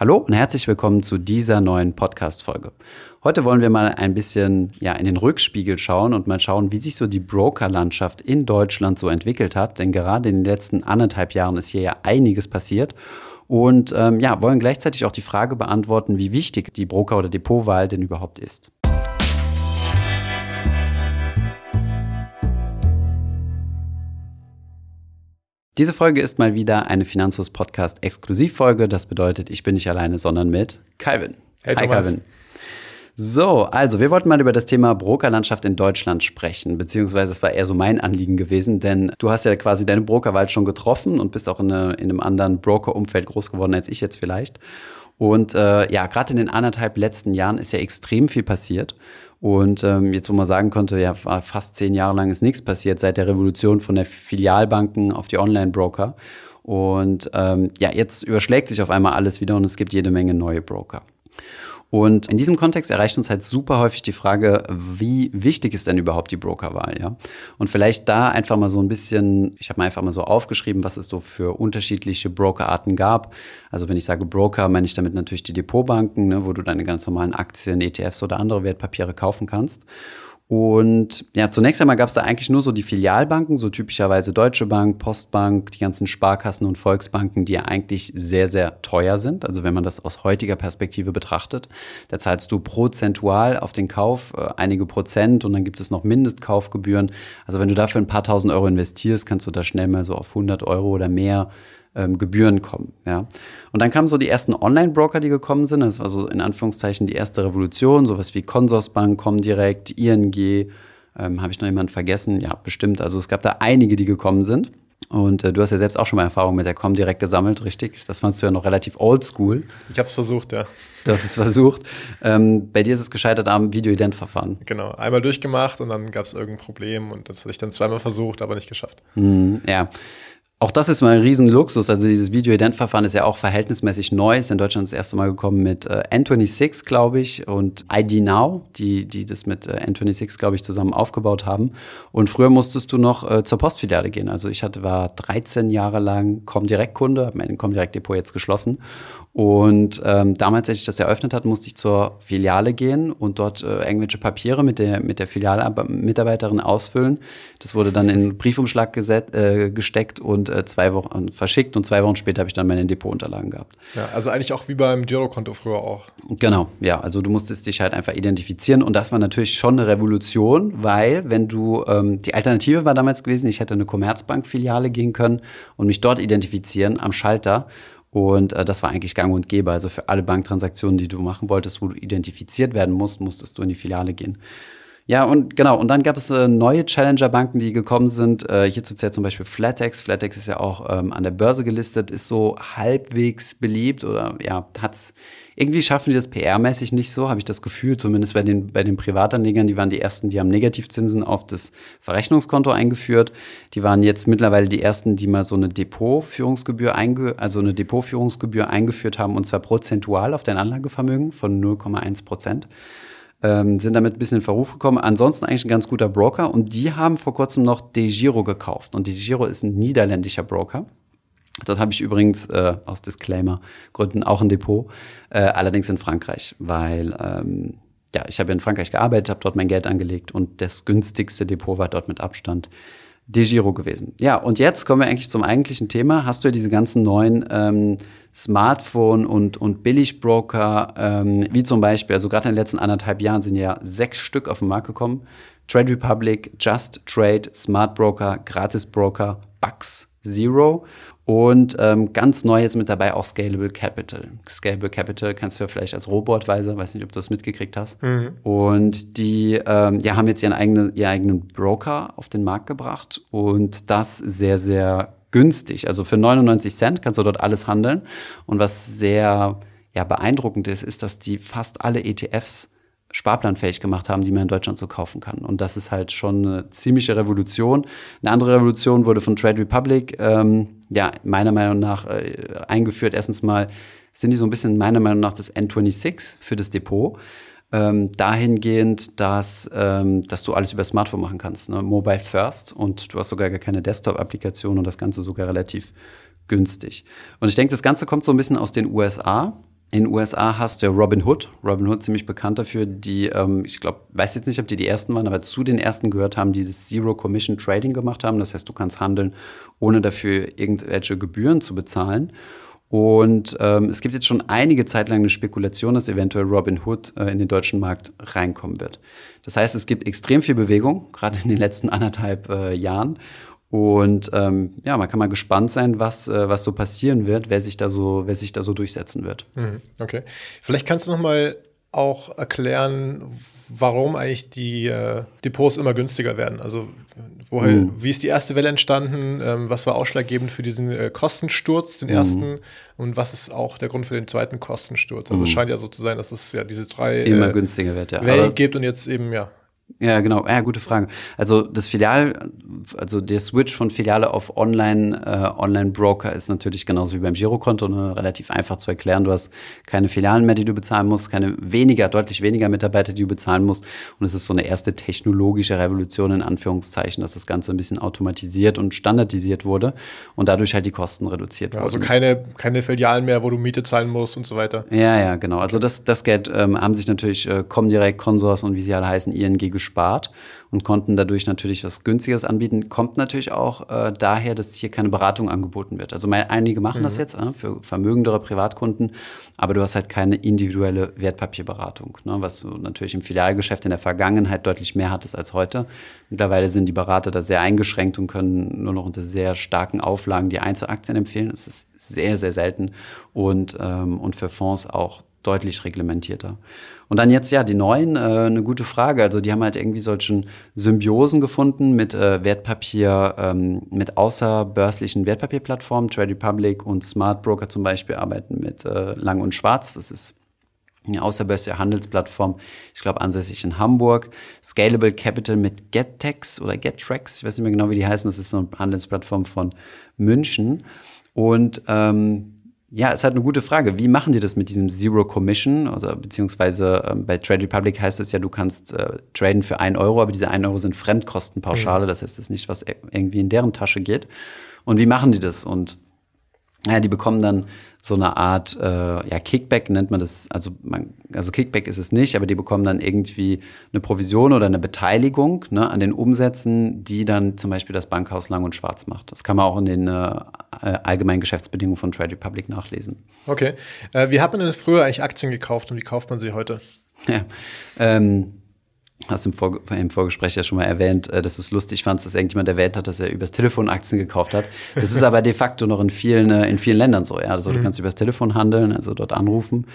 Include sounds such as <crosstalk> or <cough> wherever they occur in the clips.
Hallo und herzlich willkommen zu dieser neuen Podcast-Folge. Heute wollen wir mal ein bisschen ja, in den Rückspiegel schauen und mal schauen, wie sich so die Brokerlandschaft in Deutschland so entwickelt hat. Denn gerade in den letzten anderthalb Jahren ist hier ja einiges passiert. Und ähm, ja, wollen gleichzeitig auch die Frage beantworten, wie wichtig die Broker- oder Depotwahl denn überhaupt ist. Diese Folge ist mal wieder eine Finanzhus Podcast Exklusivfolge. Das bedeutet, ich bin nicht alleine, sondern mit Calvin. Hey, Hi Thomas. Calvin. So, also wir wollten mal über das Thema Brokerlandschaft in Deutschland sprechen, beziehungsweise es war eher so mein Anliegen gewesen, denn du hast ja quasi deine Brokerwahl schon getroffen und bist auch in, eine, in einem anderen Broker-Umfeld groß geworden als ich jetzt vielleicht. Und äh, ja, gerade in den anderthalb letzten Jahren ist ja extrem viel passiert. Und ähm, jetzt, wo man sagen konnte, ja, fast zehn Jahre lang ist nichts passiert seit der Revolution von der Filialbanken auf die Online-Broker. Und ähm, ja, jetzt überschlägt sich auf einmal alles wieder und es gibt jede Menge neue Broker. Und in diesem Kontext erreicht uns halt super häufig die Frage, wie wichtig ist denn überhaupt die Brokerwahl, ja? Und vielleicht da einfach mal so ein bisschen, ich habe mal einfach mal so aufgeschrieben, was es so für unterschiedliche Brokerarten gab. Also wenn ich sage Broker, meine ich damit natürlich die Depotbanken, ne, wo du deine ganz normalen Aktien, ETFs oder andere Wertpapiere kaufen kannst. Und ja, zunächst einmal gab es da eigentlich nur so die Filialbanken, so typischerweise Deutsche Bank, Postbank, die ganzen Sparkassen und Volksbanken, die ja eigentlich sehr, sehr teuer sind. Also wenn man das aus heutiger Perspektive betrachtet, da zahlst du prozentual auf den Kauf äh, einige Prozent und dann gibt es noch Mindestkaufgebühren. Also wenn du dafür ein paar tausend Euro investierst, kannst du da schnell mal so auf 100 Euro oder mehr ähm, Gebühren kommen. Ja. Und dann kamen so die ersten Online-Broker, die gekommen sind. Das war so in Anführungszeichen die erste Revolution, sowas wie Consorsbank, Comdirect, ING. Ähm, Habe ich noch jemanden vergessen? Ja, bestimmt. Also es gab da einige, die gekommen sind. Und äh, du hast ja selbst auch schon mal Erfahrung mit der Comdirect gesammelt, richtig? Das fandst du ja noch relativ oldschool. Ich habe es versucht, ja. Du hast es versucht. Ähm, bei dir ist es gescheitert am Videoident-Verfahren. Genau, einmal durchgemacht und dann gab es irgendein Problem und das hatte ich dann zweimal versucht, aber nicht geschafft. Mm, ja. Auch das ist mal ein Riesenluxus. Also dieses Video-Ident-Verfahren ist ja auch verhältnismäßig neu. Ist in Deutschland das erste Mal gekommen mit äh, N26, glaube ich, und ID Now, die, die das mit äh, N26, glaube ich, zusammen aufgebaut haben. Und früher musstest du noch äh, zur Postfiliale gehen. Also ich hatte, war 13 Jahre lang Comdirect-Kunde, habe mein Comdirect-Depot jetzt geschlossen. Und ähm, damals, als ich das eröffnet hat, musste ich zur Filiale gehen und dort äh, irgendwelche Papiere mit der, mit der Filialmitarbeiterin ausfüllen. Das wurde dann in einen Briefumschlag geset, äh, gesteckt und äh, zwei Wochen verschickt und zwei Wochen später habe ich dann meine Depotunterlagen gehabt. Ja, also eigentlich auch wie beim Girokonto früher auch. Genau, ja, also du musstest dich halt einfach identifizieren und das war natürlich schon eine Revolution, weil wenn du, ähm, die Alternative war damals gewesen, ich hätte eine Commerzbank-Filiale gehen können und mich dort identifizieren am Schalter und äh, das war eigentlich gang und gäbe. Also für alle Banktransaktionen, die du machen wolltest, wo du identifiziert werden musst, musstest du in die Filiale gehen. Ja, und genau, und dann gab es äh, neue Challenger-Banken, die gekommen sind. Äh, hierzu zählt zum Beispiel Flatex. Flatex ist ja auch ähm, an der Börse gelistet, ist so halbwegs beliebt oder ja, hat's irgendwie schaffen die das PR-mäßig nicht so, habe ich das Gefühl, zumindest bei den, bei den Privatanlegern, die waren die ersten, die haben Negativzinsen auf das Verrechnungskonto eingeführt. Die waren jetzt mittlerweile die ersten, die mal so eine Depotführungsgebühr einge also eine Depotführungsgebühr eingeführt haben, und zwar prozentual auf dein Anlagevermögen von 0,1 Prozent ähm, sind damit ein bisschen in Verruf gekommen. Ansonsten eigentlich ein ganz guter Broker und die haben vor kurzem noch DeGiro gekauft. Und DeGiro ist ein niederländischer Broker. Dort habe ich übrigens äh, aus Disclaimer-Gründen auch ein Depot, äh, allerdings in Frankreich, weil ähm, ja, ich habe in Frankreich gearbeitet, habe dort mein Geld angelegt und das günstigste Depot war dort mit Abstand DeGiro gewesen. Ja, und jetzt kommen wir eigentlich zum eigentlichen Thema. Hast du ja diese ganzen neuen ähm, Smartphone- und, und Billigbroker, ähm, wie zum Beispiel, also gerade in den letzten anderthalb Jahren sind ja sechs Stück auf den Markt gekommen. Trade Republic, Just Trade, Smart Broker, Gratis Broker, Bucks, Zero und ähm, ganz neu jetzt mit dabei auch Scalable Capital. Scalable Capital kannst du ja vielleicht als Robotweiser, weiß nicht, ob du das mitgekriegt hast. Mhm. Und die ähm, ja, haben jetzt ihren eigenen, ihren eigenen Broker auf den Markt gebracht und das sehr, sehr günstig. Also für 99 Cent kannst du dort alles handeln. Und was sehr ja, beeindruckend ist, ist, dass die fast alle ETFs sparplanfähig gemacht haben, die man in Deutschland so kaufen kann. Und das ist halt schon eine ziemliche Revolution. Eine andere Revolution wurde von Trade Republic, ähm, ja, meiner Meinung nach äh, eingeführt. Erstens mal sind die so ein bisschen meiner Meinung nach das N26 für das Depot. Ähm, dahingehend, dass, ähm, dass du alles über Smartphone machen kannst, ne? Mobile First und du hast sogar gar keine Desktop-Applikation und das Ganze sogar relativ günstig. Und ich denke, das Ganze kommt so ein bisschen aus den USA In den USA hast du Robin Hood. Robin Hood ziemlich bekannt dafür, die, ähm, ich glaube, weiß jetzt nicht, ob die die ersten waren, aber zu den ersten gehört haben, die das Zero Commission Trading gemacht haben. Das heißt, du kannst handeln, ohne dafür irgendwelche Gebühren zu bezahlen. Und ähm, es gibt jetzt schon einige Zeit lang eine Spekulation, dass eventuell Robin Hood äh, in den deutschen Markt reinkommen wird. Das heißt, es gibt extrem viel Bewegung, gerade in den letzten anderthalb äh, Jahren. Und ähm, ja, man kann mal gespannt sein, was, äh, was so passieren wird, wer sich da so, wer sich da so durchsetzen wird. Mhm, okay. Vielleicht kannst du noch mal auch erklären, warum eigentlich die äh, Depots immer günstiger werden. Also woher, mhm. wie ist die erste Welle entstanden? Ähm, was war ausschlaggebend für diesen äh, Kostensturz, den mhm. ersten? Und was ist auch der Grund für den zweiten Kostensturz? Also mhm. es scheint ja so zu sein, dass es ja diese drei immer äh, günstiger wird, ja. Wellen gibt und jetzt eben ja ja, genau. Ja, gute Frage. Also das Filial, also der Switch von Filiale auf Online, äh, Online-Broker ist natürlich genauso wie beim Girokonto ne, relativ einfach zu erklären. Du hast keine Filialen mehr, die du bezahlen musst, keine weniger, deutlich weniger Mitarbeiter, die du bezahlen musst. Und es ist so eine erste technologische Revolution in Anführungszeichen, dass das Ganze ein bisschen automatisiert und standardisiert wurde und dadurch halt die Kosten reduziert ja, wurden. Also keine, keine Filialen mehr, wo du Miete zahlen musst und so weiter. Ja, ja, genau. Also das, das Geld ähm, haben sich natürlich äh, Comdirect, Consors und wie sie alle heißen, ING gespart und konnten dadurch natürlich was Günstiges anbieten. Kommt natürlich auch äh, daher, dass hier keine Beratung angeboten wird. Also mein, einige machen mhm. das jetzt äh, für vermögendere Privatkunden, aber du hast halt keine individuelle Wertpapierberatung, ne, was du natürlich im Filialgeschäft in der Vergangenheit deutlich mehr hattest als heute. Mittlerweile sind die Berater da sehr eingeschränkt und können nur noch unter sehr starken Auflagen die Einzelaktien empfehlen. Es ist sehr, sehr selten und, ähm, und für Fonds auch deutlich reglementierter. Und dann jetzt ja die neuen, äh, eine gute Frage. Also die haben halt irgendwie solchen Symbiosen gefunden mit äh, Wertpapier, ähm, mit außerbörslichen Wertpapierplattformen. Trade Republic und Smart Broker zum Beispiel arbeiten mit äh, Lang und Schwarz. Das ist eine außerbörsliche Handelsplattform, ich glaube ansässig in Hamburg. Scalable Capital mit GetTex oder GetTrax, ich weiß nicht mehr genau, wie die heißen. Das ist so eine Handelsplattform von München. Und ähm, ja, ist halt eine gute Frage. Wie machen die das mit diesem Zero Commission? Oder beziehungsweise äh, bei Trade Republic heißt es ja, du kannst äh, traden für 1 Euro, aber diese 1 Euro sind Fremdkostenpauschale. Mhm. Das heißt, es ist nicht, was irgendwie in deren Tasche geht. Und wie machen die das? Und ja, die bekommen dann so eine Art, äh, ja, Kickback nennt man das, also, man, also Kickback ist es nicht, aber die bekommen dann irgendwie eine Provision oder eine Beteiligung ne, an den Umsätzen, die dann zum Beispiel das Bankhaus Lang und Schwarz macht. Das kann man auch in den äh, allgemeinen Geschäftsbedingungen von Trade Republic nachlesen. Okay. Äh, wie hat man denn früher eigentlich Aktien gekauft und wie kauft man sie heute? Ja, ähm, hast im, Vor im Vorgespräch ja schon mal erwähnt, äh, dass du es lustig fandst, dass irgendjemand erwähnt hat, dass er übers Telefon Aktien gekauft hat. Das ist <laughs> aber de facto noch in vielen, äh, in vielen Ländern so. Ja? Also mhm. du kannst übers Telefon handeln, also dort anrufen.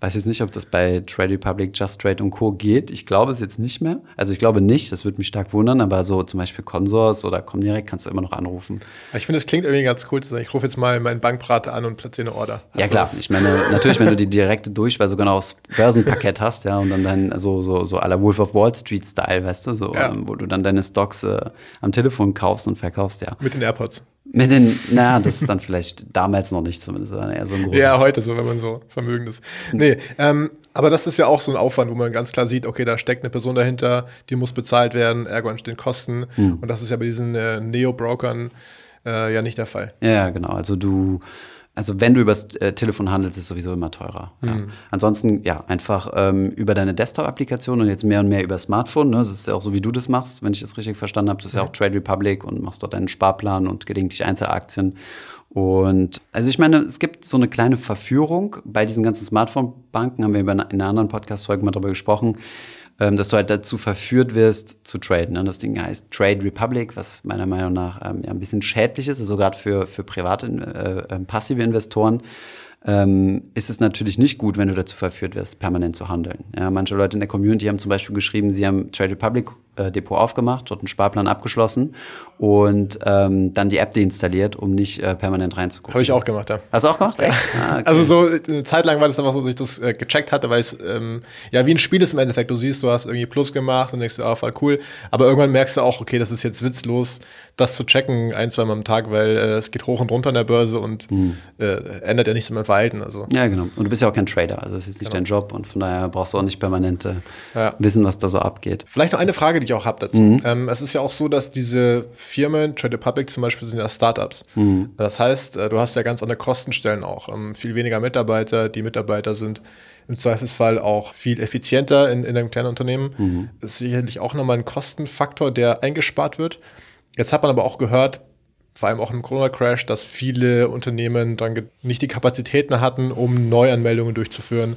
Weiß jetzt nicht, ob das bei Trade Republic, Just Trade und Co. geht. Ich glaube es jetzt nicht mehr. Also ich glaube nicht, das würde mich stark wundern, aber so zum Beispiel Consors oder Comdirect kannst du immer noch anrufen. Ich finde, es klingt irgendwie ganz cool zu sagen, ich rufe jetzt mal meinen Bankberater an und platziere eine Order. Hast ja klar, ich meine, natürlich, wenn du die direkte Durchwahl sogar noch aus Börsenpaket hast, ja, und dann dein, so, so, so à la Wolf of Wall Street Style, weißt du, so, ja. ähm, wo du dann deine Stocks äh, am Telefon kaufst und verkaufst, ja. Mit den AirPods. Mit den, naja, das ist dann vielleicht damals noch nicht zumindest, sondern eher so ein großer. Ja, heute so, wenn man so vermögend ist. Nee, ähm, aber das ist ja auch so ein Aufwand, wo man ganz klar sieht, okay, da steckt eine Person dahinter, die muss bezahlt werden, ergo entstehen Kosten. Hm. Und das ist ja bei diesen äh, Neo-Brokern äh, ja nicht der Fall. Ja, genau. Also du also wenn du übers äh, Telefon handelst, ist es sowieso immer teurer. Mhm. Ja. Ansonsten, ja, einfach ähm, über deine Desktop-Applikation und jetzt mehr und mehr über Smartphone. Ne? Das ist ja auch so, wie du das machst, wenn ich das richtig verstanden habe. Das ist ja auch Trade Republic und machst dort deinen Sparplan und gelegentlich Einzelaktien. Und also ich meine, es gibt so eine kleine Verführung bei diesen ganzen Smartphone-Banken, haben wir in einer anderen Podcast-Folge mal darüber gesprochen ähm, dass du halt dazu verführt wirst zu traden. Ne? Das Ding heißt Trade Republic, was meiner Meinung nach ähm, ja, ein bisschen schädlich ist, also gerade für, für private, äh, äh, passive Investoren ähm, ist es natürlich nicht gut, wenn du dazu verführt wirst, permanent zu handeln. Ja, manche Leute in der Community haben zum Beispiel geschrieben, sie haben Trade Republic äh, Depot aufgemacht, dort einen Sparplan abgeschlossen und ähm, dann die App deinstalliert, um nicht äh, permanent reinzugucken. Habe ich auch gemacht, ja. Hast du auch gemacht? Ja. Ah, okay. Also so eine Zeit lang war das einfach so, dass ich das äh, gecheckt hatte, weil es ähm, ja wie ein Spiel ist im Endeffekt. Du siehst, du hast irgendwie Plus gemacht und denkst dir, ah, voll cool. Aber irgendwann merkst du auch, okay, das ist jetzt witzlos, das zu checken ein, zwei Mal am Tag, weil äh, es geht hoch und runter an der Börse und mhm. ändert ja nichts in meinem Verhalten. Also. Ja, genau. Und du bist ja auch kein Trader, also das ist jetzt nicht genau. dein Job und von daher brauchst du auch nicht permanent äh, ja. wissen, was da so abgeht. Vielleicht noch eine Frage, die ich auch habe dazu. Mhm. Ähm, es ist ja auch so, dass diese Firmen, Trade Republic zum Beispiel, sind ja Startups. Mhm. Das heißt, äh, du hast ja ganz andere Kostenstellen auch. Ähm, viel weniger Mitarbeiter. Die Mitarbeiter sind im Zweifelsfall auch viel effizienter in, in einem kleinen Unternehmen. Mhm. Das ist sicherlich auch nochmal ein Kostenfaktor, der eingespart wird. Jetzt hat man aber auch gehört, vor allem auch im Corona-Crash, dass viele Unternehmen dann nicht die Kapazitäten hatten, um Neuanmeldungen durchzuführen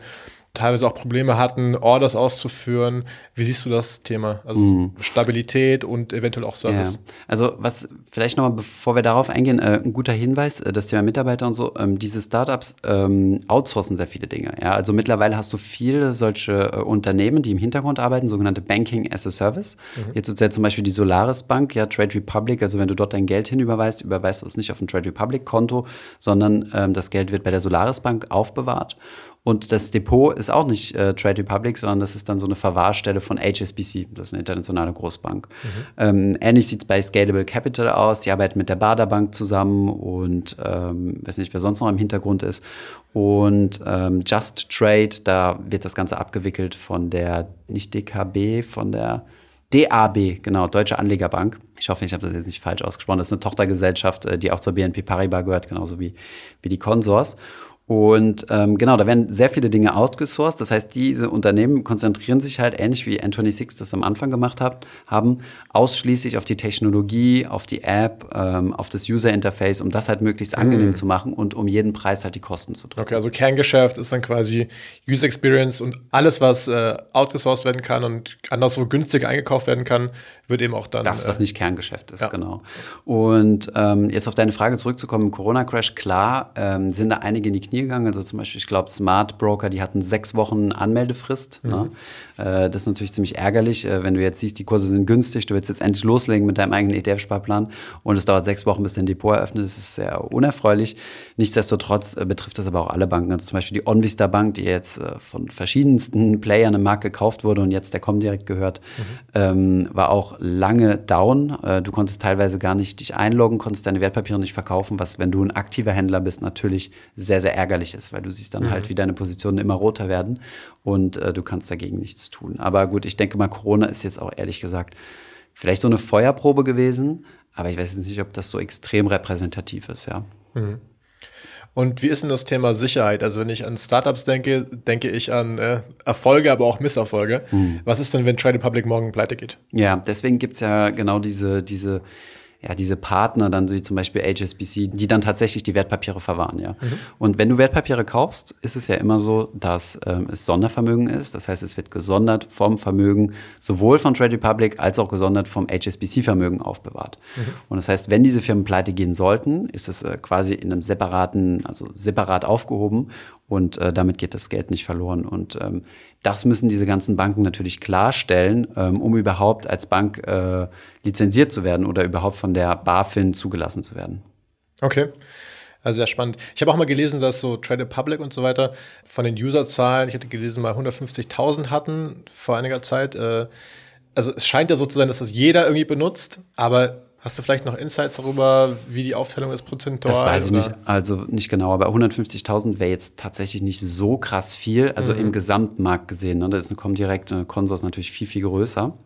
teilweise auch Probleme hatten, Orders auszuführen. Wie siehst du das Thema? Also mhm. Stabilität und eventuell auch Service. Ja. Also was vielleicht nochmal, bevor wir darauf eingehen, äh, ein guter Hinweis, äh, das Thema Mitarbeiter und so, ähm, diese Startups ähm, outsourcen sehr viele Dinge. Ja? Also mittlerweile hast du viele solche äh, Unternehmen, die im Hintergrund arbeiten, sogenannte Banking as a Service. Mhm. Jetzt sozusagen zum Beispiel die Solaris Bank, ja, Trade Republic, also wenn du dort dein Geld hinüberweist, überweist du es nicht auf ein Trade Republic Konto, sondern ähm, das Geld wird bei der Solaris Bank aufbewahrt. Und das Depot ist auch nicht äh, Trade Republic, sondern das ist dann so eine Verwahrstelle von HSBC, das ist eine internationale Großbank. Mhm. Ähm, ähnlich sieht es bei Scalable Capital aus. Die arbeiten mit der Bader Bank zusammen und ähm, weiß nicht, wer sonst noch im Hintergrund ist. Und ähm, Just Trade, da wird das Ganze abgewickelt von der, nicht DKB, von der DAB, genau, Deutsche Anlegerbank. Ich hoffe, ich habe das jetzt nicht falsch ausgesprochen. Das ist eine Tochtergesellschaft, äh, die auch zur BNP Paribas gehört, genauso wie, wie die Consors. Und ähm, genau, da werden sehr viele Dinge outgesourced. Das heißt, diese Unternehmen konzentrieren sich halt, ähnlich wie N26 das am Anfang gemacht hat, haben, ausschließlich auf die Technologie, auf die App, ähm, auf das User Interface, um das halt möglichst angenehm mhm. zu machen und um jeden Preis halt die Kosten zu drücken. Okay, also Kerngeschäft ist dann quasi User Experience und alles, was äh, outgesourced werden kann und anderswo günstiger eingekauft werden kann, wird eben auch dann. Das, was äh, nicht Kerngeschäft ist, ja. genau. Und ähm, jetzt auf deine Frage zurückzukommen, im Corona-Crash, klar, ähm, sind da einige in die Knie gegangen. Also zum Beispiel, ich glaube, Smart Broker, die hatten sechs Wochen Anmeldefrist. Mhm. Ne? Äh, das ist natürlich ziemlich ärgerlich, äh, wenn du jetzt siehst, die Kurse sind günstig, du willst jetzt endlich loslegen mit deinem eigenen ETF-Sparplan und es dauert sechs Wochen, bis dein Depot eröffnet. Das ist sehr unerfreulich. Nichtsdestotrotz äh, betrifft das aber auch alle Banken. Also zum Beispiel die OnVista Bank, die jetzt von verschiedensten <laughs> Playern im Markt gekauft wurde und jetzt der Comdirect gehört, mhm. ähm, war auch lange down. Du konntest teilweise gar nicht dich einloggen, konntest deine Wertpapiere nicht verkaufen, was, wenn du ein aktiver Händler bist, natürlich sehr, sehr ärgerlich ist, weil du siehst dann mhm. halt, wie deine Positionen immer roter werden und äh, du kannst dagegen nichts tun. Aber gut, ich denke mal, Corona ist jetzt auch ehrlich gesagt vielleicht so eine Feuerprobe gewesen, aber ich weiß jetzt nicht, ob das so extrem repräsentativ ist, ja. Mhm. Und wie ist denn das Thema Sicherheit? Also wenn ich an Startups denke, denke ich an äh, Erfolge, aber auch Misserfolge. Mhm. Was ist denn, wenn Trade Public morgen pleite geht? Ja, deswegen gibt es ja genau diese, diese ja, diese Partner dann, wie zum Beispiel HSBC, die dann tatsächlich die Wertpapiere verwahren, ja. Mhm. Und wenn du Wertpapiere kaufst, ist es ja immer so, dass ähm, es Sondervermögen ist. Das heißt, es wird gesondert vom Vermögen sowohl von Trade Republic als auch gesondert vom HSBC-Vermögen aufbewahrt. Mhm. Und das heißt, wenn diese Firmen pleite gehen sollten, ist es äh, quasi in einem separaten, also separat aufgehoben und äh, damit geht das Geld nicht verloren. Und ähm, das müssen diese ganzen Banken natürlich klarstellen, ähm, um überhaupt als Bank äh, lizenziert zu werden oder überhaupt von der BaFin zugelassen zu werden. Okay. Also sehr spannend. Ich habe auch mal gelesen, dass so Trade Public und so weiter von den Userzahlen, ich hatte gelesen, mal 150.000 hatten vor einiger Zeit. Äh, also es scheint ja so zu sein, dass das jeder irgendwie benutzt, aber Hast du vielleicht noch Insights darüber, wie die Aufteilung ist prozentual? Das weiß ich nicht, also nicht genau, aber 150.000 wäre jetzt tatsächlich nicht so krass viel, also mhm. im Gesamtmarkt gesehen. Ne? Da ist eine Comdirect, eine Consors natürlich viel, viel größer.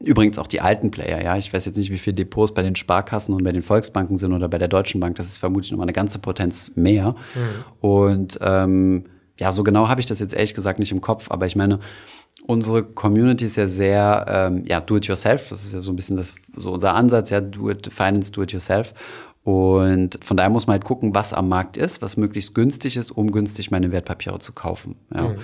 Übrigens auch die alten Player, ja. Ich weiß jetzt nicht, wie viele Depots bei den Sparkassen und bei den Volksbanken sind oder bei der Deutschen Bank. Das ist vermutlich nochmal eine ganze Potenz mehr. Mhm. Und ähm, ja, so genau habe ich das jetzt ehrlich gesagt nicht im Kopf, aber ich meine, unsere Community ist ja sehr, ähm, ja, do it yourself. Das ist ja so ein bisschen das, so unser Ansatz, ja, do it, finance, do it yourself. Und von daher muss man halt gucken, was am Markt ist, was möglichst günstig ist, um günstig meine Wertpapiere zu kaufen. Ja. Mhm.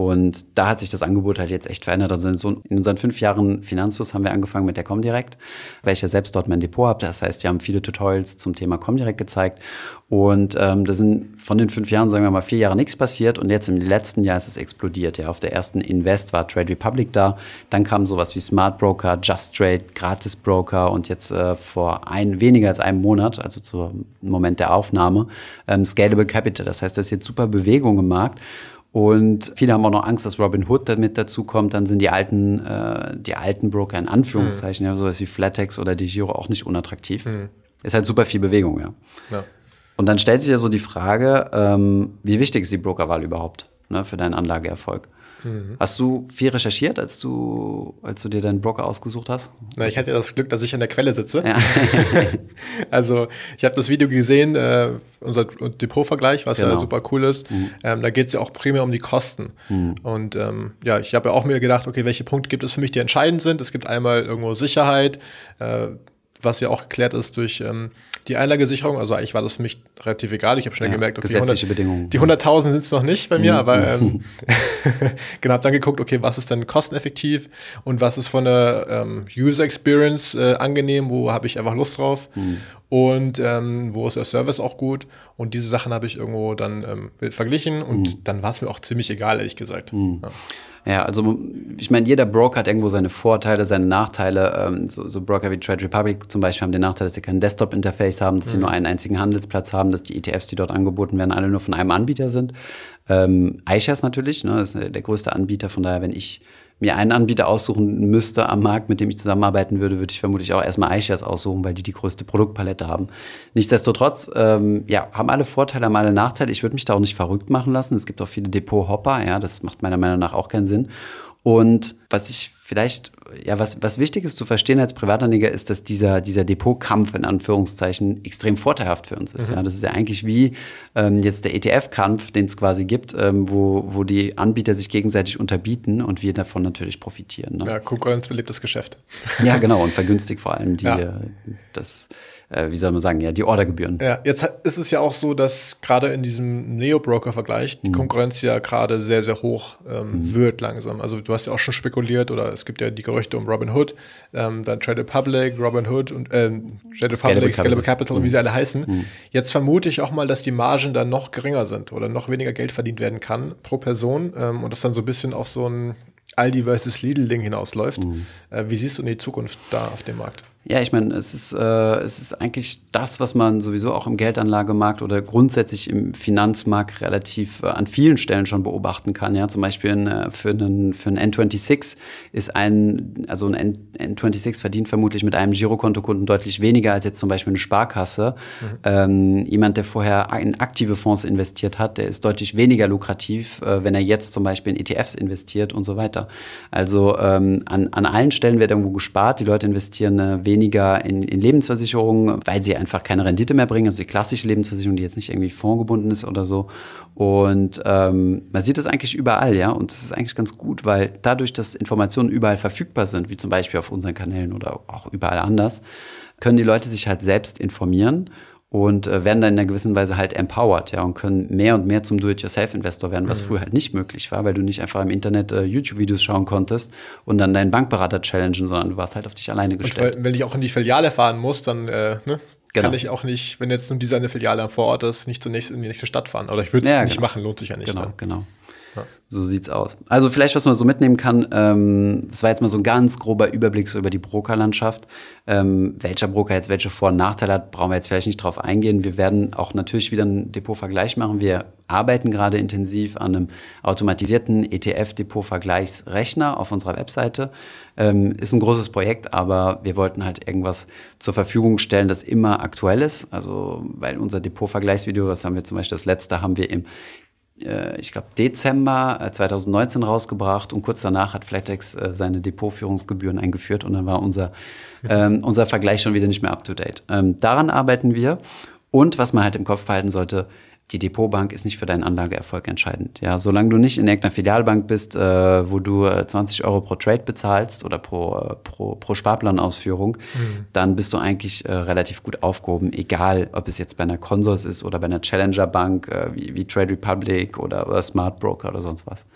Und da hat sich das Angebot halt jetzt echt verändert. Also in, so, in unseren fünf Jahren Finanzfluss haben wir angefangen mit der Comdirect, weil ich ja selbst dort mein Depot habe. Das heißt, wir haben viele Tutorials zum Thema Comdirect gezeigt. Und ähm, da sind von den fünf Jahren, sagen wir mal, vier Jahre nichts passiert. Und jetzt im letzten Jahr ist es explodiert. Ja, auf der ersten Invest war Trade Republic da. Dann kam sowas wie Smart Broker, Just Trade, Gratis Broker und jetzt äh, vor ein, weniger als einem Monat, also zum Moment der Aufnahme, ähm, Scalable Capital. Das heißt, da ist jetzt super Bewegung im Markt. Und viele haben auch noch Angst, dass Robin Hood damit dazukommt. Dann sind die alten, äh, die alten Broker in Anführungszeichen, mhm. ja, sowas wie Flatex oder die Giro auch nicht unattraktiv. Mhm. Ist halt super viel Bewegung, ja. ja. Und dann stellt sich ja so die Frage, ähm, wie wichtig ist die Brokerwahl überhaupt ne, für deinen Anlageerfolg? Mhm. Hast du viel recherchiert, als du, als du dir deinen Broker ausgesucht hast? Na, ich hatte ja das Glück, dass ich an der Quelle sitze. Ja. <laughs> also ich habe das Video gesehen, äh, unser Depotvergleich, was genau. ja super cool ist. Mhm. Ähm, da geht es ja auch primär um die Kosten. Mhm. Und ähm, ja, ich habe ja auch mir gedacht, okay, welche Punkte gibt es für mich, die entscheidend sind? Es gibt einmal irgendwo Sicherheit, äh, was ja auch geklärt ist durch ähm, die Einlagesicherung. Also eigentlich war das für mich relativ egal. Ich habe schnell ja, gemerkt, okay, gesetzliche 100, Bedingungen. Die 100.000 sind es noch nicht bei mir, mhm. aber <laughs> ähm, <laughs> genau, habe dann geguckt, okay, was ist denn kosteneffektiv und was ist von der ähm, User Experience äh, angenehm, wo habe ich einfach Lust drauf mhm. und ähm, wo ist der Service auch gut. Und diese Sachen habe ich irgendwo dann ähm, verglichen und mhm. dann war es mir auch ziemlich egal, ehrlich gesagt. Mhm. Ja. Ja, also ich meine, jeder Broker hat irgendwo seine Vorteile, seine Nachteile. Ähm, so, so, Broker wie Trade Republic zum Beispiel haben den Nachteil, dass sie kein Desktop-Interface haben, dass mhm. sie nur einen einzigen Handelsplatz haben, dass die ETFs, die dort angeboten werden, alle nur von einem Anbieter sind. Ähm, iShares natürlich, ne, das ist der größte Anbieter, von daher, wenn ich mir einen Anbieter aussuchen müsste am Markt, mit dem ich zusammenarbeiten würde, würde ich vermutlich auch erstmal iShares aussuchen, weil die die größte Produktpalette haben. Nichtsdestotrotz, ähm, ja, haben alle Vorteile, haben alle Nachteile. Ich würde mich da auch nicht verrückt machen lassen. Es gibt auch viele Depot-Hopper, ja, das macht meiner Meinung nach auch keinen Sinn. Und was ich vielleicht, ja, was, was wichtig ist zu verstehen als Privatanleger, ist, dass dieser, dieser Depotkampf in Anführungszeichen extrem vorteilhaft für uns ist. Mhm. Ja, das ist ja eigentlich wie ähm, jetzt der ETF-Kampf, den es quasi gibt, ähm, wo, wo die Anbieter sich gegenseitig unterbieten und wir davon natürlich profitieren. Ne? Ja, Konkurrenz belebt das Geschäft. <laughs> Ja, genau, und vergünstigt vor allem die, ja. Äh, das äh, wie soll man sagen, ja, die Ordergebühren. Ja, jetzt ist es ja auch so, dass gerade in diesem Neo-Broker-Vergleich die mhm. Konkurrenz ja gerade sehr, sehr hoch ähm, mhm. wird langsam. Also du hast ja auch schon spekuliert oder es gibt ja die Gerüchte um Robin Hood, ähm, dann Trade Public, Robin Hood und ähm, Trade Public, Scalable Capital und wie mhm. sie alle heißen. Mhm. Jetzt vermute ich auch mal, dass die Margen dann noch geringer sind oder noch weniger Geld verdient werden kann pro Person ähm, und das dann so ein bisschen auf so ein Aldi versus Lidl-Ding hinausläuft. Mhm. Äh, wie siehst du die Zukunft da auf dem Markt? Ja, ich meine, es ist, äh, es ist eigentlich das, was man sowieso auch im Geldanlagemarkt oder grundsätzlich im Finanzmarkt relativ äh, an vielen Stellen schon beobachten kann. Ja, zum Beispiel in, äh, für einen, für einen N26 ist ein, also ein N, 26 verdient vermutlich mit einem Girokontokunden deutlich weniger als jetzt zum Beispiel eine Sparkasse. Mhm. Ähm, jemand, der vorher in aktive Fonds investiert hat, der ist deutlich weniger lukrativ, äh, wenn er jetzt zum Beispiel in ETFs investiert und so weiter. Also ähm, an, an allen Stellen wird irgendwo gespart. Die Leute investieren äh, weniger in, in Lebensversicherungen, weil sie einfach keine Rendite mehr bringen. Also die klassische Lebensversicherung, die jetzt nicht irgendwie fondgebunden ist oder so. Und ähm, man sieht das eigentlich überall, ja. Und das ist eigentlich ganz gut, weil dadurch, dass Informationen überall verfügbar sind, wie zum Beispiel auf unseren Kanälen oder auch überall anders, können die Leute sich halt selbst informieren und äh, werden dann in einer gewissen Weise halt empowered, ja, und können mehr und mehr zum Do-it-yourself-Investor werden, was mhm. früher halt nicht möglich war, weil du nicht einfach im Internet äh, YouTube-Videos schauen konntest und dann deinen Bankberater challengen, sondern du warst halt auf dich alleine gestellt. Und wenn ich auch in die Filiale fahren muss, dann äh, ne, genau. kann ich auch nicht, wenn jetzt nur diese eine Filiale vor Ort ist, nicht zunächst in die nächste Stadt fahren. Oder ich würde es ja, nicht genau. machen, lohnt sich ja nicht. Genau, dann. genau. Ja. So sieht's aus. Also vielleicht, was man so mitnehmen kann, ähm, das war jetzt mal so ein ganz grober Überblick so über die Brokerlandschaft. Ähm, welcher Broker jetzt welche Vor- und Nachteile hat, brauchen wir jetzt vielleicht nicht drauf eingehen. Wir werden auch natürlich wieder einen Depotvergleich machen. Wir arbeiten gerade intensiv an einem automatisierten ETF-Depot-Vergleichsrechner auf unserer Webseite. Ähm, ist ein großes Projekt, aber wir wollten halt irgendwas zur Verfügung stellen, das immer aktuell ist. Also, weil unser Depot-Vergleichsvideo, das haben wir zum Beispiel das letzte, haben wir im ich glaube, Dezember 2019 äh, rausgebracht und kurz danach hat Flatex äh, seine Depotführungsgebühren eingeführt und dann war unser, <laughs> ähm, unser Vergleich schon wieder nicht mehr up to date. Ähm, daran arbeiten wir und was man halt im Kopf behalten sollte, die Depotbank ist nicht für deinen Anlageerfolg entscheidend. Ja, solange du nicht in irgendeiner Filialbank bist, äh, wo du 20 äh, Euro pro Trade bezahlst oder pro, äh, pro, pro Sparplanausführung, mhm. dann bist du eigentlich äh, relativ gut aufgehoben, egal ob es jetzt bei einer Consors ist oder bei einer Challenger Bank äh, wie, wie, Trade Republic oder, oder Smart Broker oder sonst was.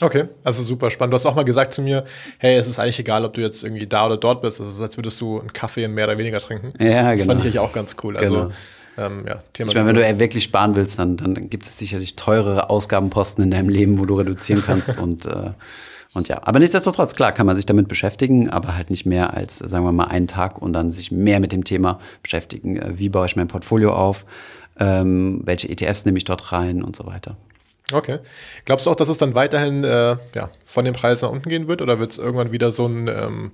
Okay, also super spannend. Du hast auch mal gesagt zu mir, hey, es ist eigentlich egal, ob du jetzt irgendwie da oder dort bist. Es ist, als würdest du einen Kaffee mehr oder weniger trinken. Ja, das genau. fand ich auch ganz cool. Also genau. Ähm, ja, Thema ich meine, wenn du wirklich sparen willst, dann, dann gibt es sicherlich teurere Ausgabenposten in deinem Leben, wo du reduzieren <laughs> kannst und äh, und ja, aber nichtsdestotrotz, klar, kann man sich damit beschäftigen, aber halt nicht mehr als, sagen wir mal, einen Tag und dann sich mehr mit dem Thema beschäftigen. Äh, wie baue ich mein Portfolio auf? Ähm, welche ETFs nehme ich dort rein und so weiter. Okay. Glaubst du auch, dass es dann weiterhin äh, ja, von den Preisen nach unten gehen wird oder wird es irgendwann wieder so ein ähm,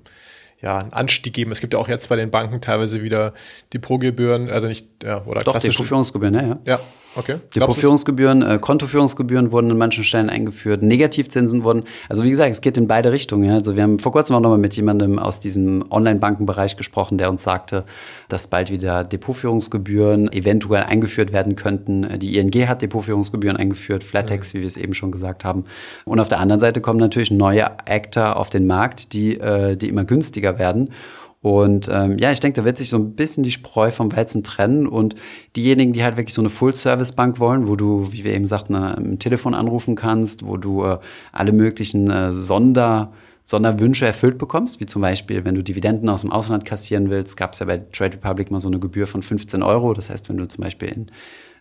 ja, einen Anstieg geben. Es gibt ja auch jetzt bei den Banken teilweise wieder Depotgebühren, also nicht, ja, oder Doch, Depotführungsgebühren, ja, ja. Ja, okay. Depotführungsgebühren, äh, Kontoführungsgebühren wurden in manchen Stellen eingeführt, Negativzinsen wurden, also wie gesagt, es geht in beide Richtungen. Ja. Also wir haben vor kurzem auch nochmal mit jemandem aus diesem Online-Bankenbereich gesprochen, der uns sagte, dass bald wieder Depotführungsgebühren eventuell eingeführt werden könnten. Die ING hat Depotführungsgebühren eingeführt, Flatex, mhm. wie wir es eben schon gesagt haben. Und auf der anderen Seite kommen natürlich neue Actor auf den Markt, die, äh, die immer günstiger werden. Und ähm, ja, ich denke, da wird sich so ein bisschen die Spreu vom Weizen trennen. Und diejenigen, die halt wirklich so eine Full-Service-Bank wollen, wo du, wie wir eben sagten, am Telefon anrufen kannst, wo du äh, alle möglichen äh, Sonder- Sonderwünsche erfüllt bekommst, wie zum Beispiel, wenn du Dividenden aus dem Ausland kassieren willst, gab es ja bei Trade Republic mal so eine Gebühr von 15 Euro. Das heißt, wenn du zum Beispiel in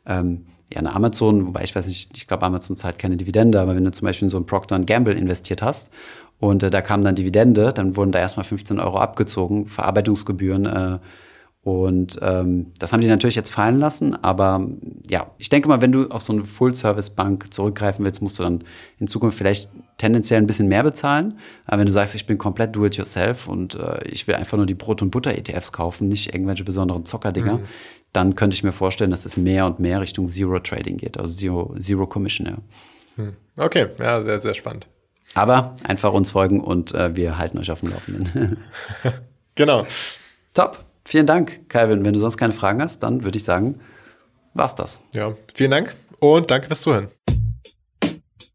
ähm, ja, eine Amazon, wobei ich weiß nicht, ich glaube, Amazon zahlt keine Dividende, aber wenn du zum Beispiel in so ein Procter Gamble investiert hast und äh, da kam dann Dividende, dann wurden da erstmal 15 Euro abgezogen, Verarbeitungsgebühren. Äh, und ähm, das haben die natürlich jetzt fallen lassen. Aber ja, ich denke mal, wenn du auf so eine Full-Service-Bank zurückgreifen willst, musst du dann in Zukunft vielleicht tendenziell ein bisschen mehr bezahlen. Aber wenn du sagst, ich bin komplett do-it-yourself und äh, ich will einfach nur die Brot- und Butter-ETFs kaufen, nicht irgendwelche besonderen Zockerdinger, mhm. dann könnte ich mir vorstellen, dass es mehr und mehr Richtung Zero-Trading geht, also Zero, Zero Commission. Ja. Hm. Okay, ja, sehr, sehr spannend. Aber einfach uns folgen und äh, wir halten euch auf dem Laufenden. <laughs> genau. Top. Vielen Dank, Calvin. Wenn du sonst keine Fragen hast, dann würde ich sagen, war's das. Ja, vielen Dank und danke fürs Zuhören.